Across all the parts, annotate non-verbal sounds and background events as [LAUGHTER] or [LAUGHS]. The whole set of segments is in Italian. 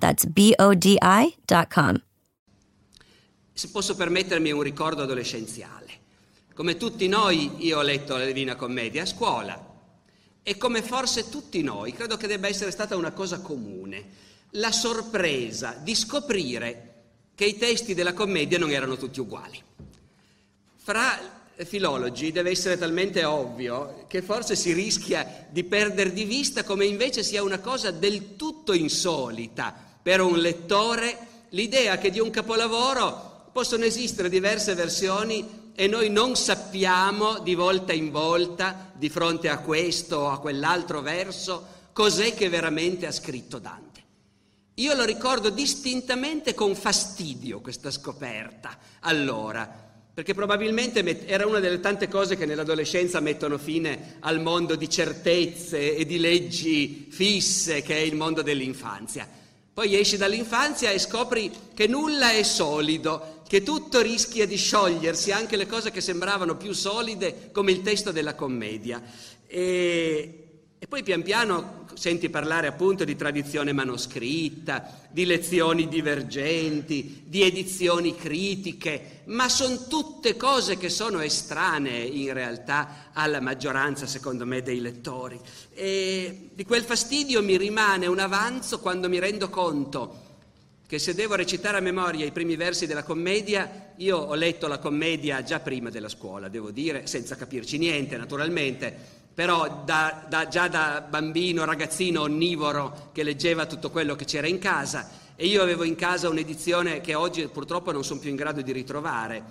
That's B O D I.com. Se posso permettermi un ricordo adolescenziale. Come tutti noi, io ho letto la Divina Commedia a scuola e come forse tutti noi, credo che debba essere stata una cosa comune, la sorpresa di scoprire che i testi della commedia non erano tutti uguali. Fra filologi deve essere talmente ovvio che forse si rischia di perdere di vista come invece sia una cosa del tutto insolita per un lettore l'idea che di un capolavoro possono esistere diverse versioni e noi non sappiamo di volta in volta, di fronte a questo o a quell'altro verso, cos'è che veramente ha scritto Dante. Io lo ricordo distintamente con fastidio questa scoperta, allora, perché probabilmente era una delle tante cose che nell'adolescenza mettono fine al mondo di certezze e di leggi fisse che è il mondo dell'infanzia. Poi esci dall'infanzia e scopri che nulla è solido, che tutto rischia di sciogliersi, anche le cose che sembravano più solide come il testo della commedia. E, e poi pian piano senti parlare appunto di tradizione manoscritta, di lezioni divergenti, di edizioni critiche, ma sono tutte cose che sono estranee in realtà alla maggioranza, secondo me, dei lettori. E di quel fastidio mi rimane un avanzo quando mi rendo conto che se devo recitare a memoria i primi versi della commedia, io ho letto la commedia già prima della scuola, devo dire, senza capirci niente naturalmente però da, da, già da bambino, ragazzino onnivoro che leggeva tutto quello che c'era in casa e io avevo in casa un'edizione che oggi purtroppo non sono più in grado di ritrovare,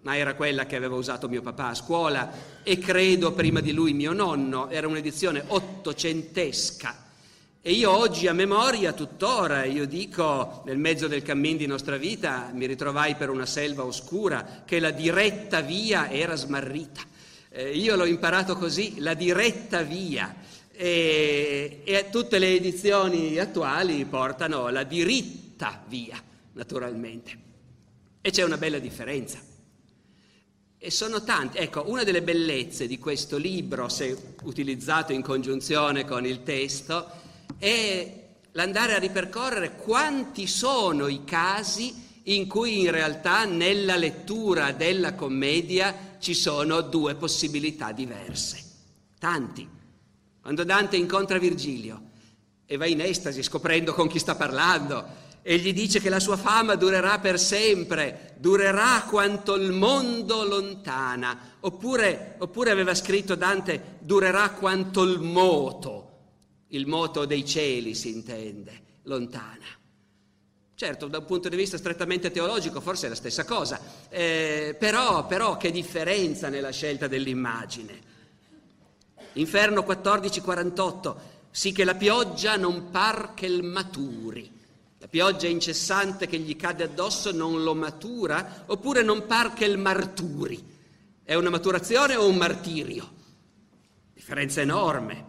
ma era quella che aveva usato mio papà a scuola e credo prima di lui mio nonno, era un'edizione ottocentesca. E io oggi a memoria, tuttora, io dico, nel mezzo del cammin di nostra vita, mi ritrovai per una selva oscura, che la diretta via era smarrita eh, io l'ho imparato così, la diretta via. E, e tutte le edizioni attuali portano la diritta via, naturalmente. E c'è una bella differenza. E sono tanti. Ecco, una delle bellezze di questo libro, se utilizzato in congiunzione con il testo, è l'andare a ripercorrere quanti sono i casi in cui in realtà nella lettura della commedia ci sono due possibilità diverse. Tanti. Quando Dante incontra Virgilio e va in estasi scoprendo con chi sta parlando e gli dice che la sua fama durerà per sempre, durerà quanto il mondo lontana, oppure, oppure aveva scritto Dante, durerà quanto il moto, il moto dei cieli si intende, lontana. Certo, da un punto di vista strettamente teologico forse è la stessa cosa, eh, però, però che differenza nella scelta dell'immagine. Inferno 14:48, sì che la pioggia non par che il maturi. La pioggia incessante che gli cade addosso non lo matura, oppure non par che il marturi. È una maturazione o un martirio? Differenza enorme.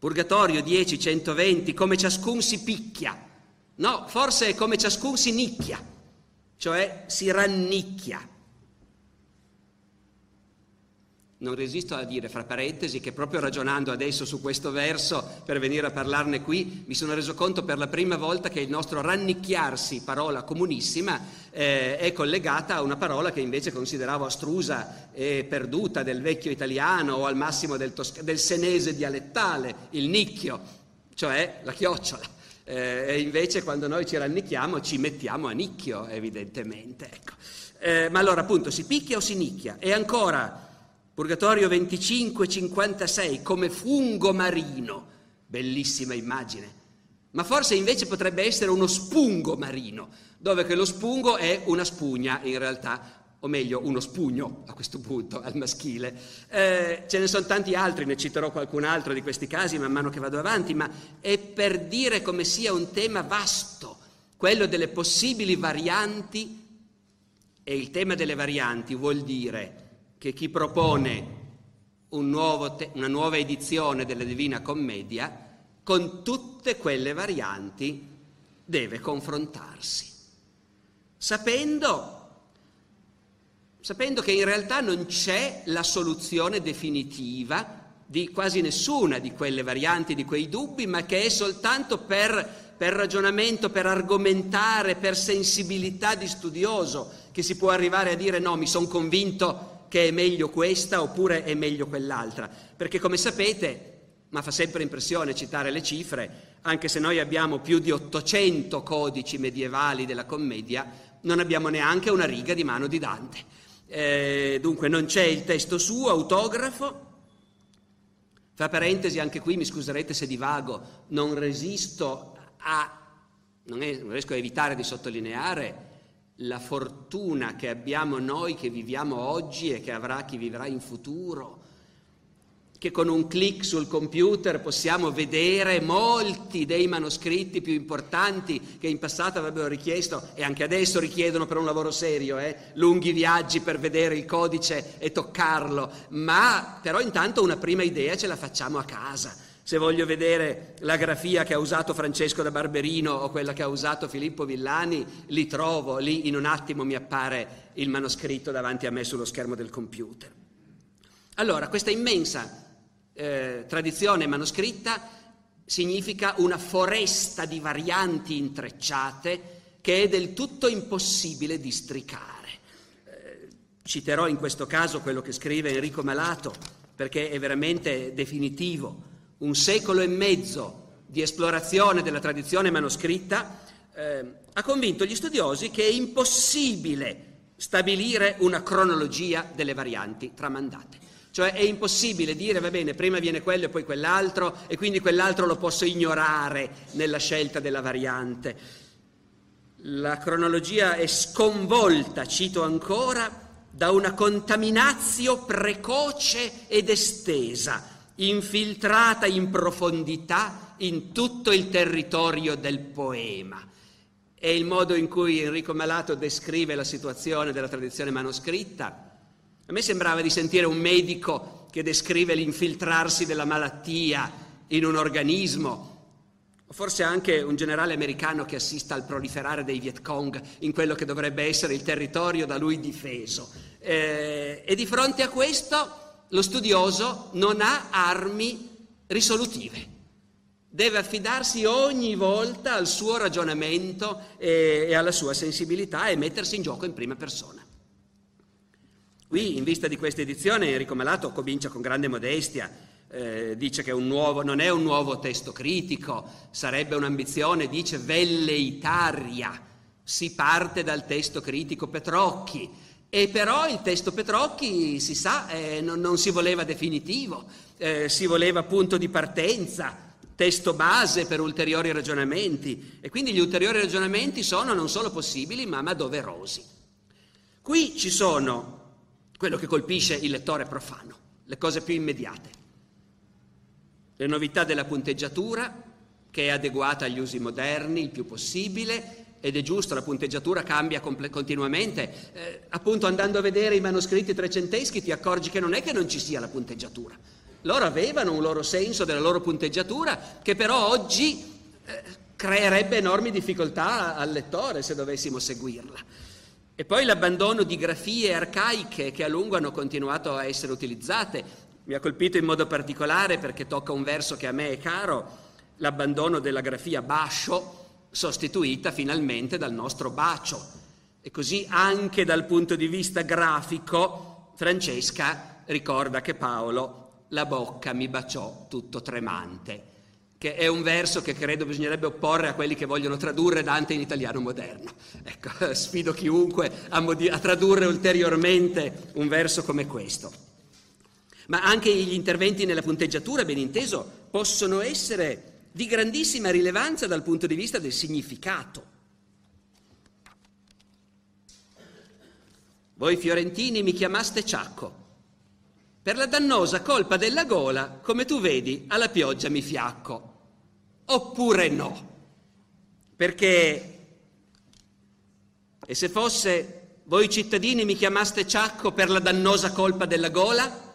Purgatorio 10, 120, come ciascun si picchia. No, forse è come ciascun si nicchia, cioè si rannicchia. Non resisto a dire, fra parentesi, che proprio ragionando adesso su questo verso, per venire a parlarne qui, mi sono reso conto per la prima volta che il nostro rannicchiarsi, parola comunissima, eh, è collegata a una parola che invece consideravo astrusa e perduta del vecchio italiano o al massimo del, tosca- del senese dialettale, il nicchio, cioè la chiocciola. Eh, e invece quando noi ci rannicchiamo ci mettiamo a nicchio, evidentemente. Ecco. Eh, ma allora appunto si picchia o si nicchia? E ancora, Purgatorio 25-56, come fungo marino, bellissima immagine. Ma forse invece potrebbe essere uno spungo marino, dove che lo spungo è una spugna in realtà, o meglio uno spugno a questo punto al maschile. Eh, ce ne sono tanti altri, ne citerò qualcun altro di questi casi man mano che vado avanti, ma è per dire come sia un tema vasto, quello delle possibili varianti e il tema delle varianti vuol dire che chi propone un te- una nuova edizione della Divina Commedia con tutte quelle varianti deve confrontarsi, sapendo sapendo che in realtà non c'è la soluzione definitiva di quasi nessuna di quelle varianti, di quei dubbi, ma che è soltanto per, per ragionamento, per argomentare, per sensibilità di studioso, che si può arrivare a dire no, mi sono convinto che è meglio questa oppure è meglio quell'altra. Perché come sapete, ma fa sempre impressione citare le cifre, anche se noi abbiamo più di 800 codici medievali della commedia, non abbiamo neanche una riga di mano di Dante. Eh, dunque non c'è il testo suo, autografo. Fra parentesi, anche qui mi scuserete se divago, non resisto a, non, è, non riesco a evitare di sottolineare la fortuna che abbiamo noi che viviamo oggi e che avrà chi vivrà in futuro che con un clic sul computer possiamo vedere molti dei manoscritti più importanti che in passato avrebbero richiesto e anche adesso richiedono per un lavoro serio, eh, lunghi viaggi per vedere il codice e toccarlo, ma però intanto una prima idea ce la facciamo a casa. Se voglio vedere la grafia che ha usato Francesco da Barberino o quella che ha usato Filippo Villani, li trovo, lì in un attimo mi appare il manoscritto davanti a me sullo schermo del computer. Allora, questa immensa eh, tradizione manoscritta significa una foresta di varianti intrecciate che è del tutto impossibile districare. Eh, citerò in questo caso quello che scrive Enrico Malato perché è veramente definitivo. Un secolo e mezzo di esplorazione della tradizione manoscritta eh, ha convinto gli studiosi che è impossibile stabilire una cronologia delle varianti tramandate. Cioè è impossibile dire, va bene, prima viene quello e poi quell'altro e quindi quell'altro lo posso ignorare nella scelta della variante. La cronologia è sconvolta, cito ancora, da una contaminazio precoce ed estesa, infiltrata in profondità in tutto il territorio del poema. È il modo in cui Enrico Malato descrive la situazione della tradizione manoscritta a me sembrava di sentire un medico che descrive l'infiltrarsi della malattia in un organismo, forse anche un generale americano che assista al proliferare dei Viet Cong in quello che dovrebbe essere il territorio da lui difeso. Eh, e di fronte a questo lo studioso non ha armi risolutive. Deve affidarsi ogni volta al suo ragionamento e, e alla sua sensibilità e mettersi in gioco in prima persona. Qui, in vista di questa edizione, Enrico Malato comincia con grande modestia, eh, dice che un nuovo, non è un nuovo testo critico, sarebbe un'ambizione, dice velleitaria, si parte dal testo critico Petrocchi, e però il testo Petrocchi, si sa, eh, non, non, si voleva definitivo, eh, si voleva punto di partenza, testo base per ulteriori ragionamenti, e quindi gli ulteriori ragionamenti sono non solo possibili, ma, ma doverosi. Qui ci sono quello che colpisce il lettore profano, le cose più immediate. Le novità della punteggiatura, che è adeguata agli usi moderni il più possibile, ed è giusto, la punteggiatura cambia comple- continuamente. Eh, appunto andando a vedere i manoscritti trecenteschi ti accorgi che non è che non ci sia la punteggiatura. Loro avevano un loro senso della loro punteggiatura che però oggi eh, creerebbe enormi difficoltà al lettore se dovessimo seguirla. E poi l'abbandono di grafie arcaiche che a lungo hanno continuato a essere utilizzate. Mi ha colpito in modo particolare perché tocca un verso che a me è caro, l'abbandono della grafia bascio, sostituita finalmente dal nostro bacio. E così anche dal punto di vista grafico, Francesca ricorda che Paolo la bocca mi baciò tutto tremante. Che è un verso che credo bisognerebbe opporre a quelli che vogliono tradurre Dante in italiano moderno. Ecco, [LAUGHS] sfido chiunque a, modi- a tradurre ulteriormente un verso come questo. Ma anche gli interventi nella punteggiatura, ben inteso, possono essere di grandissima rilevanza dal punto di vista del significato. Voi fiorentini mi chiamaste Ciacco. Per la dannosa colpa della gola, come tu vedi, alla pioggia mi fiacco oppure no. Perché, e se fosse voi cittadini mi chiamaste Ciacco per la dannosa colpa della gola?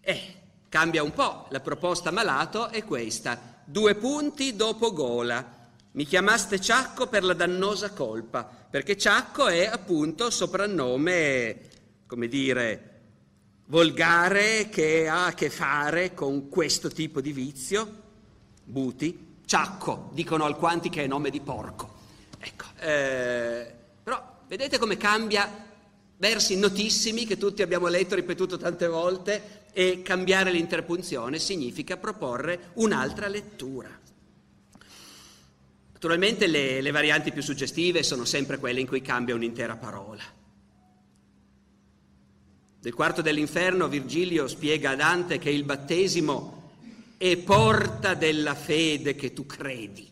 Eh, cambia un po', la proposta malato è questa, due punti dopo gola. Mi chiamaste Ciacco per la dannosa colpa, perché Ciacco è appunto soprannome, come dire, volgare che ha a che fare con questo tipo di vizio Buti, Ciacco, dicono alquanti che è nome di porco. Ecco, eh, però vedete come cambia versi notissimi che tutti abbiamo letto, ripetuto tante volte, e cambiare l'interpunzione significa proporre un'altra lettura. Naturalmente le, le, varianti più suggestive sono sempre quelle in cui cambia un'intera parola. Del quarto dell'inferno Virgilio spiega a Dante che il battesimo e porta della fede che tu credi.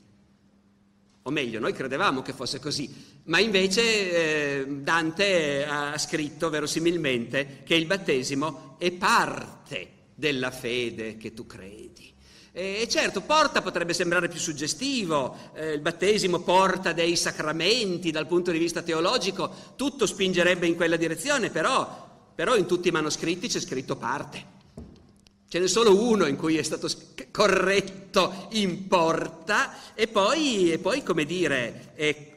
O meglio, noi credevamo che fosse così, ma invece eh, Dante ha scritto verosimilmente che il battesimo è parte della fede che tu credi. E certo, porta potrebbe sembrare più suggestivo, eh, il battesimo porta dei sacramenti dal punto di vista teologico, tutto spingerebbe in quella direzione, però, però in tutti i manoscritti c'è scritto parte. Ce n'è solo uno in cui è stato corretto in porta e poi, e poi come dire, è,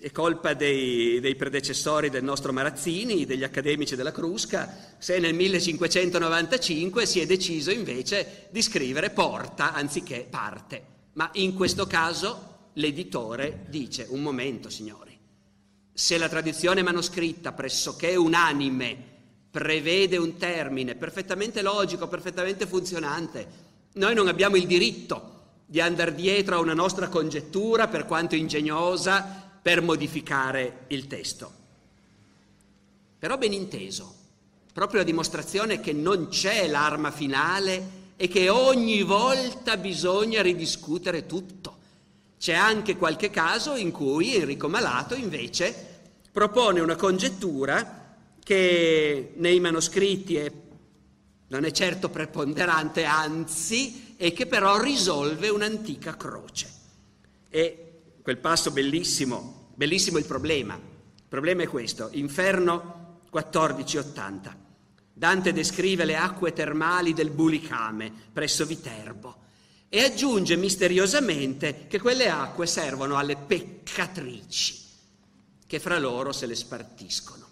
è colpa dei, dei, predecessori del nostro Marazzini, degli accademici della Crusca, se nel 1595 si è deciso invece di scrivere porta anziché parte. Ma in questo caso l'editore dice, un momento signori, se la tradizione manoscritta pressoché unanime prevede un termine perfettamente logico, perfettamente funzionante. Noi non abbiamo il diritto di andare dietro a una nostra congettura, per quanto ingegnosa, per modificare il testo. Però ben inteso, proprio la dimostrazione che non c'è l'arma finale e che ogni volta bisogna ridiscutere tutto. C'è anche qualche caso in cui Enrico Malato invece propone una congettura che nei manoscritti è, non è certo preponderante, anzi, e che però risolve un'antica croce. E quel passo bellissimo, bellissimo il problema. Il problema è questo, Inferno 1480. Dante descrive le acque termali del Bulicame presso Viterbo e aggiunge misteriosamente che quelle acque servono alle peccatrici che fra loro se le spartiscono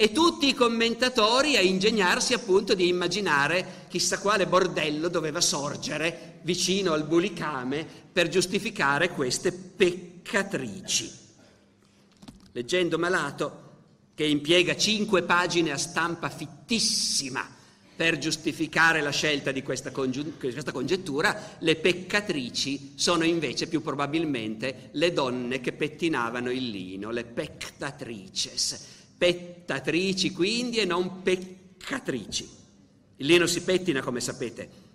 e tutti i commentatori a ingegnarsi appunto di immaginare chissà quale bordello doveva sorgere vicino al bulicame per giustificare queste peccatrici. Leggendo Malato, che impiega cinque pagine a stampa fittissima per giustificare la scelta di questa, congiu- questa congettura, le peccatrici sono invece più probabilmente le donne che pettinavano il lino, le pectatrices pettatrici quindi e non peccatrici. Il lino si pettina, come sapete.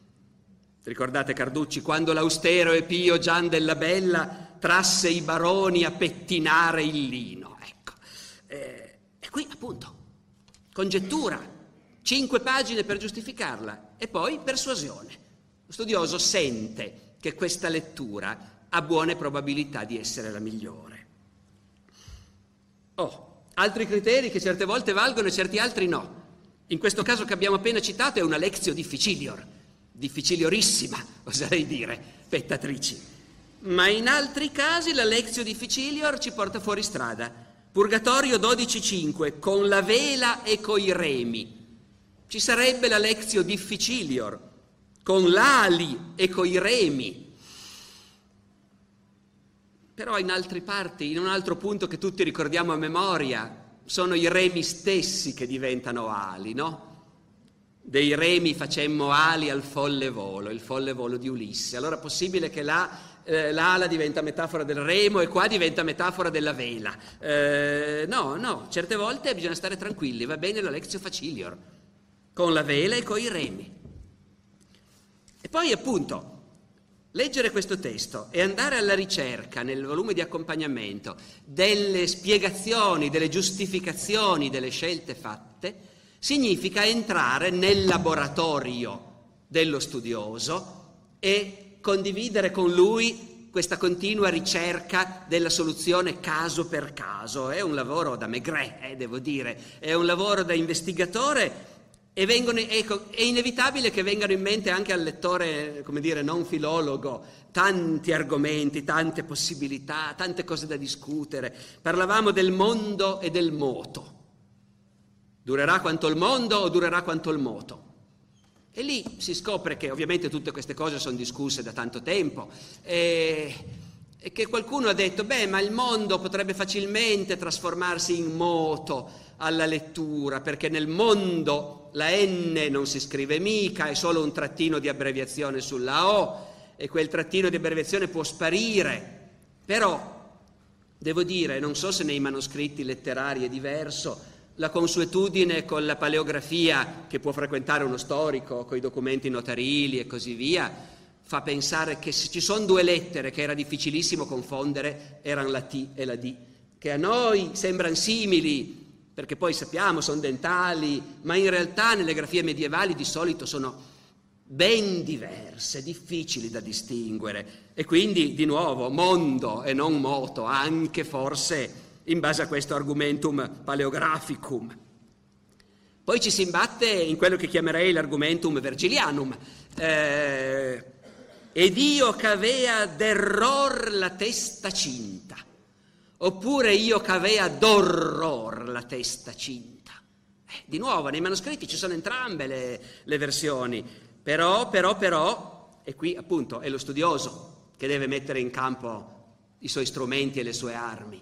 Ricordate Carducci, quando l'austero e pio Gian della Bella trasse i baroni a pettinare il lino. Ecco. Eh, e qui appunto, congettura, cinque pagine per giustificarla e poi persuasione. Lo studioso sente che questa lettura ha buone probabilità di essere la migliore. Oh, altri criteri che certe volte valgono e certi altri no. In questo caso che abbiamo appena citato è una lezio difficilior, difficiliorissima, [LAUGHS] oserei dire, pettatrici. Ma in altri casi la lezio difficilior ci porta fuori strada. Purgatorio 12.5, con la vela e coi remi. Ci sarebbe la lezio difficilior, con l'ali e coi remi. Però in altre parti, in un altro punto che tutti ricordiamo a memoria, sono i remi stessi che diventano ali, no? dei remi facemmo ali al folle volo, il folle volo di Ulisse. Allora è possibile che là eh, l'ala diventa metafora del remo e qua diventa metafora della vela. Eh, no, no, certe volte bisogna stare tranquilli, va bene la lexio facilior, con la vela e con i remi. E poi appunto, leggere questo testo e andare alla ricerca nel volume di accompagnamento delle spiegazioni, delle giustificazioni delle scelte fatte, significa entrare nel laboratorio dello studioso e condividere con lui questa continua ricerca della soluzione caso per caso. È un lavoro da Maigret, eh, devo dire, è un lavoro da investigatore e vengono, ecco, è inevitabile che vengano in mente anche al lettore, come dire, non filologo, tanti argomenti, tante possibilità, tante cose da discutere. Parlavamo del mondo e del moto. Durerà quanto il mondo o durerà quanto il moto? E lì si scopre che ovviamente tutte queste cose sono discusse da tanto tempo e, e, che qualcuno ha detto, beh, ma il mondo potrebbe facilmente trasformarsi in moto alla lettura, perché nel mondo la N non si scrive mica, è solo un trattino di abbreviazione sulla O e quel trattino di abbreviazione può sparire. Però, devo dire, non so se nei manoscritti letterari è diverso, la consuetudine con la paleografia che può frequentare uno storico, con i documenti notarili e così via, fa pensare che se ci sono due lettere che era difficilissimo confondere, erano la T e la D, che a noi sembrano simili, perché poi sappiamo sono dentali, ma in realtà nelle grafie medievali di solito sono ben diverse, difficili da distinguere. E quindi, di nuovo, mondo e non moto, anche forse in base a questo argumentum paleographicum. Poi ci si imbatte in quello che chiamerei l'argumentum vergilianum. Eh, ed io c'avea d'error la testa cinta, oppure io c'avea d'orror la testa cinta. Eh, di nuovo, nei manoscritti ci sono entrambe le, le versioni, però, però, però, e qui appunto è lo studioso che deve mettere in campo i suoi strumenti e le sue armi.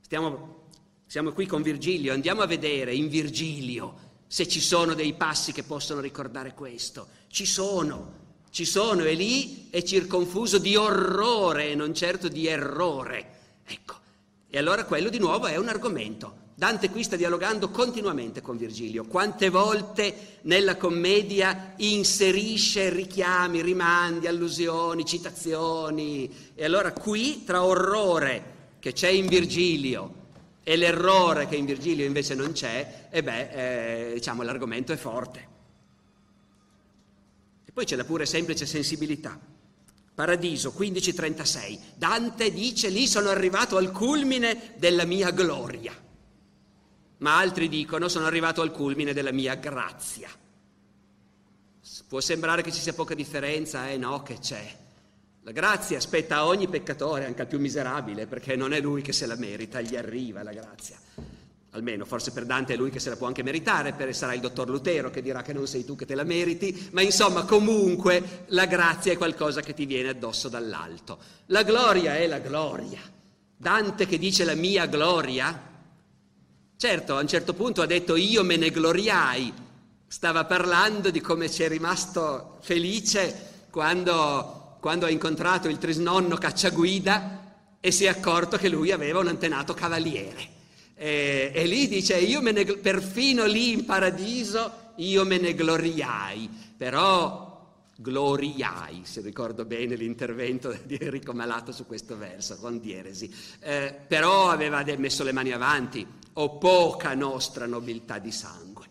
Stiamo, siamo qui con Virgilio, andiamo a vedere in Virgilio se ci sono dei passi che possono ricordare questo. Ci sono, ci sono e lì è circonfuso di orrore e non certo di errore. Ecco, e allora quello di nuovo è un argomento. Dante qui sta dialogando continuamente con Virgilio. Quante volte nella commedia inserisce richiami, rimandi, allusioni, citazioni. E allora qui tra orrore che c'è in Virgilio e l'errore che in Virgilio invece non c'è, e beh, eh, diciamo, l'argomento è forte. Poi c'è la pure semplice sensibilità. Paradiso 1536. Dante dice lì sono arrivato al culmine della mia gloria. Ma altri dicono sono arrivato al culmine della mia grazia. Può sembrare che ci sia poca differenza, eh no, che c'è. La grazia spetta a ogni peccatore, anche al più miserabile, perché non è lui che se la merita, gli arriva la grazia. Almeno, forse per Dante è lui che se la può anche meritare, perché sarà il dottor Lutero che dirà che non sei tu che te la meriti, ma insomma comunque la grazia è qualcosa che ti viene addosso dall'alto. La gloria è la gloria. Dante che dice la mia gloria, certo a un certo punto ha detto io me ne gloriai, stava parlando di come ci è rimasto felice quando quando ha incontrato il trisnonno cacciaguida e si è accorto che lui aveva un antenato cavaliere. E, e lì dice, io me ne, perfino lì in paradiso, io me ne gloriai, però gloriai, se ricordo bene l'intervento di Enrico Malato su questo verso, con dieresi, eh, però aveva messo le mani avanti, o poca nostra nobiltà di sangue.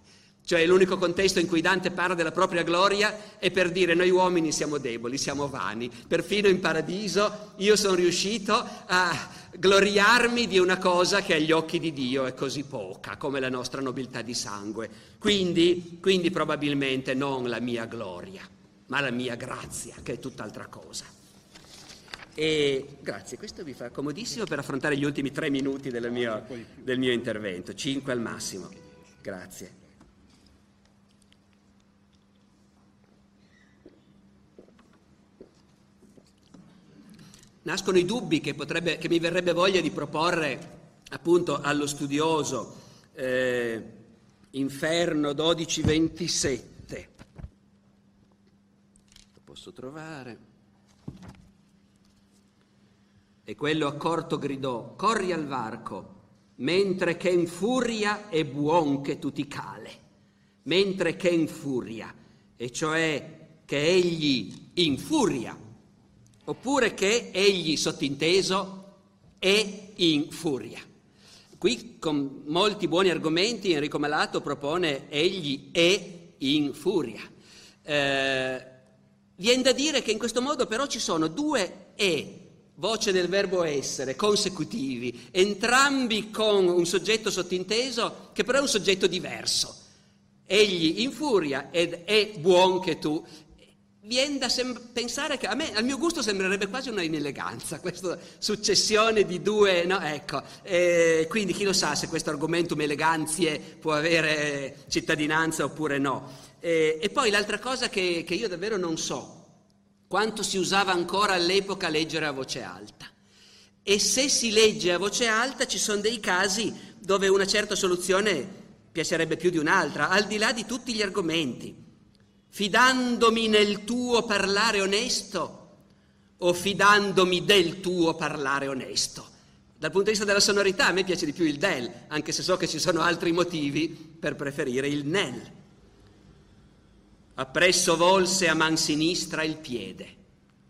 Cioè l'unico contesto in cui Dante parla della propria gloria è per dire noi uomini siamo deboli, siamo vani. Perfino in paradiso io sono riuscito a gloriarmi di una cosa che agli occhi di Dio è così poca, come la nostra nobiltà di sangue. Quindi, quindi probabilmente non la mia gloria, ma la mia grazia, che è tutt'altra cosa. E grazie, questo vi fa comodissimo per affrontare gli ultimi tre minuti mio, del mio intervento, cinque al massimo. Grazie. Nascono i dubbi che, potrebbe, che mi verrebbe voglia di proporre appunto allo studioso. Eh, Inferno 1227. posso trovare. E quello accorto gridò, corri al varco, mentre che in furia è buon che tu ti cale, mentre che in furia, e cioè che egli in furia, oppure che egli sottinteso è in furia. Qui con molti buoni argomenti Enrico Malato propone egli è in furia. Eh, viene da dire che in questo modo però ci sono due e, voce del verbo essere, consecutivi, entrambi con un soggetto sottinteso che però è un soggetto diverso. Egli in furia ed è buon che tu viene da sem- pensare che a me, al mio gusto, sembrerebbe quasi una ineleganza, [LAUGHS] questa successione di due, no? Ecco, eh, quindi chi lo sa se questo argomentum eleganzie può avere cittadinanza oppure no. Eh, e poi l'altra cosa che, che io davvero non so, quanto si usava ancora all'epoca leggere a voce alta. E se si legge a voce alta ci sono dei casi dove una certa soluzione piacerebbe più di un'altra, al di là di tutti gli argomenti fidandomi nel tuo parlare onesto o fidandomi del tuo parlare onesto. Dal punto di vista della sonorità a me piace di più il del, anche se so che ci sono altri motivi per preferire il nel. Appresso volse a man sinistra il piede,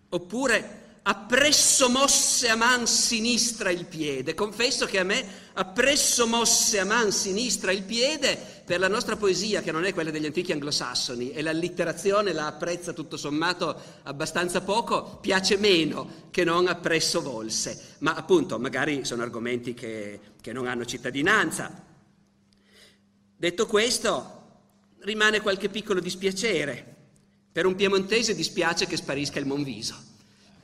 oppure appresso mosse a man sinistra il piede. Confesso che a me appresso mosse a man sinistra il piede per la nostra poesia, che non è quella degli antichi anglosassoni, e l'allitterazione la apprezza tutto sommato abbastanza poco, piace meno che non appresso volse. Ma appunto, magari sono argomenti che, che non hanno cittadinanza. Detto questo, rimane qualche piccolo dispiacere. Per un piemontese dispiace che sparisca il Monviso.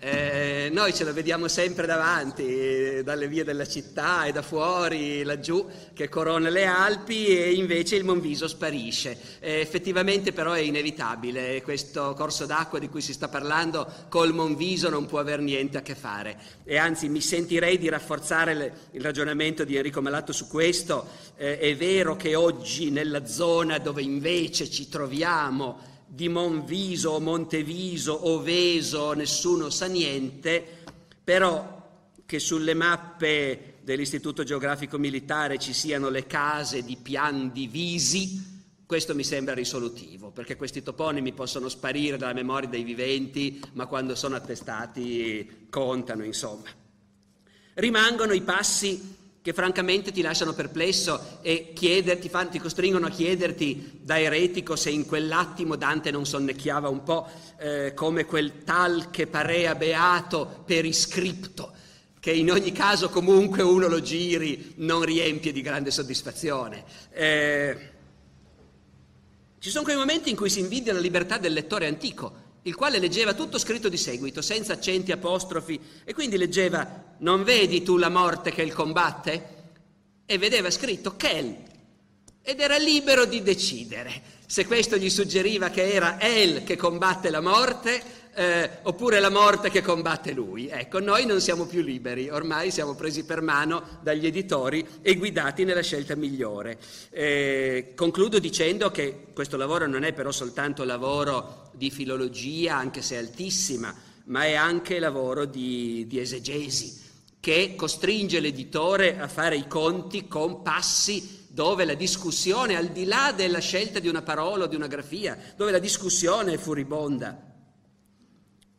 Eh, noi ce lo vediamo sempre davanti, dalle vie della città e da fuori, laggiù, che corona le Alpi e invece il Monviso sparisce. Eh, effettivamente però è inevitabile, questo corso d'acqua di cui si sta parlando col Monviso non può aver niente a che fare. E anzi mi sentirei di rafforzare le, il ragionamento di Enrico Malato su questo. Eh, è vero che oggi nella zona dove invece ci troviamo, di Monviso o Monteviso o Veso, nessuno sa niente, però che sulle mappe dell'Istituto Geografico Militare ci siano le case di pian divisi, questo mi sembra risolutivo, perché questi toponimi possono sparire dalla memoria dei viventi, ma quando sono attestati contano, insomma. Rimangono i passi che francamente ti lasciano perplesso e chieder, ti, fan, ti, costringono a chiederti da eretico se in quell'attimo Dante non sonnecchiava un po' eh, come quel tal che parea beato per iscripto, che in ogni caso comunque uno lo giri non riempie di grande soddisfazione. Eh, ci sono quei momenti in cui si invidia la libertà del lettore antico, il quale leggeva tutto scritto di seguito, senza accenti, apostrofi, e quindi leggeva, non vedi tu la morte che il combatte? E vedeva scritto Kel, ed era libero di decidere se questo gli suggeriva che era El che combatte la morte eh, oppure la morte che combatte lui. Ecco, noi non siamo più liberi, ormai siamo presi per mano dagli editori e guidati nella scelta migliore. Eh, concludo dicendo che questo lavoro non è però soltanto lavoro di filologia, anche se altissima, ma è anche lavoro di, di esegesi, che costringe l'editore a fare i conti con passi dove la discussione, al di là della scelta di una parola o di una grafia, dove la discussione è furibonda.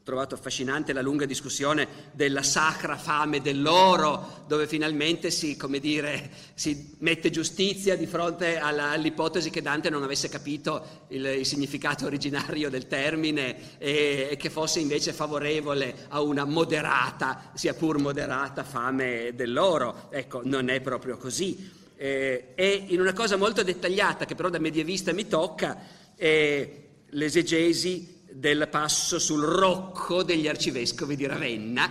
Trovato affascinante la lunga discussione della sacra fame dell'oro, dove finalmente si, dire, si mette giustizia di fronte alla, all'ipotesi che Dante non avesse capito il, il significato originario del termine e, e, che fosse invece favorevole a una moderata, sia pur moderata, fame dell'oro. Ecco, non è proprio così. Eh, e in una cosa molto dettagliata, che però da medievista mi tocca, è l'esegesi del passo sul rocco degli arcivescovi di Ravenna,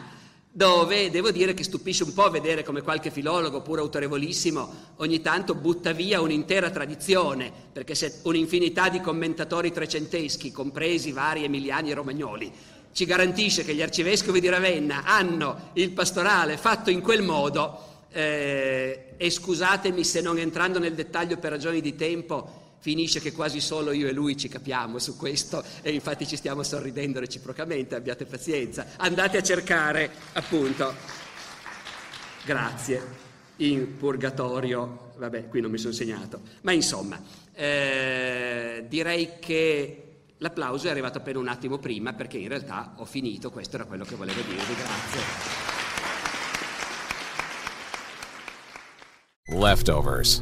dove devo dire che stupisce un po' vedere come qualche filologo, pure autorevolissimo, ogni tanto butta via un'intera tradizione, perché se un'infinità di commentatori trecenteschi, compresi vari emiliani e romagnoli, ci garantisce che gli arcivescovi di Ravenna hanno il pastorale fatto in quel modo, eh, e scusatemi se non entrando nel dettaglio per ragioni di tempo, finisce che quasi solo io e lui ci capiamo su questo e infatti ci stiamo sorridendo reciprocamente, abbiate pazienza. Andate a cercare, appunto, grazie, in purgatorio, vabbè, qui non mi sono segnato, ma insomma, eh, direi che l'applauso è arrivato appena un attimo prima perché in realtà ho finito, questo era quello che volevo dirvi, grazie. leftovers,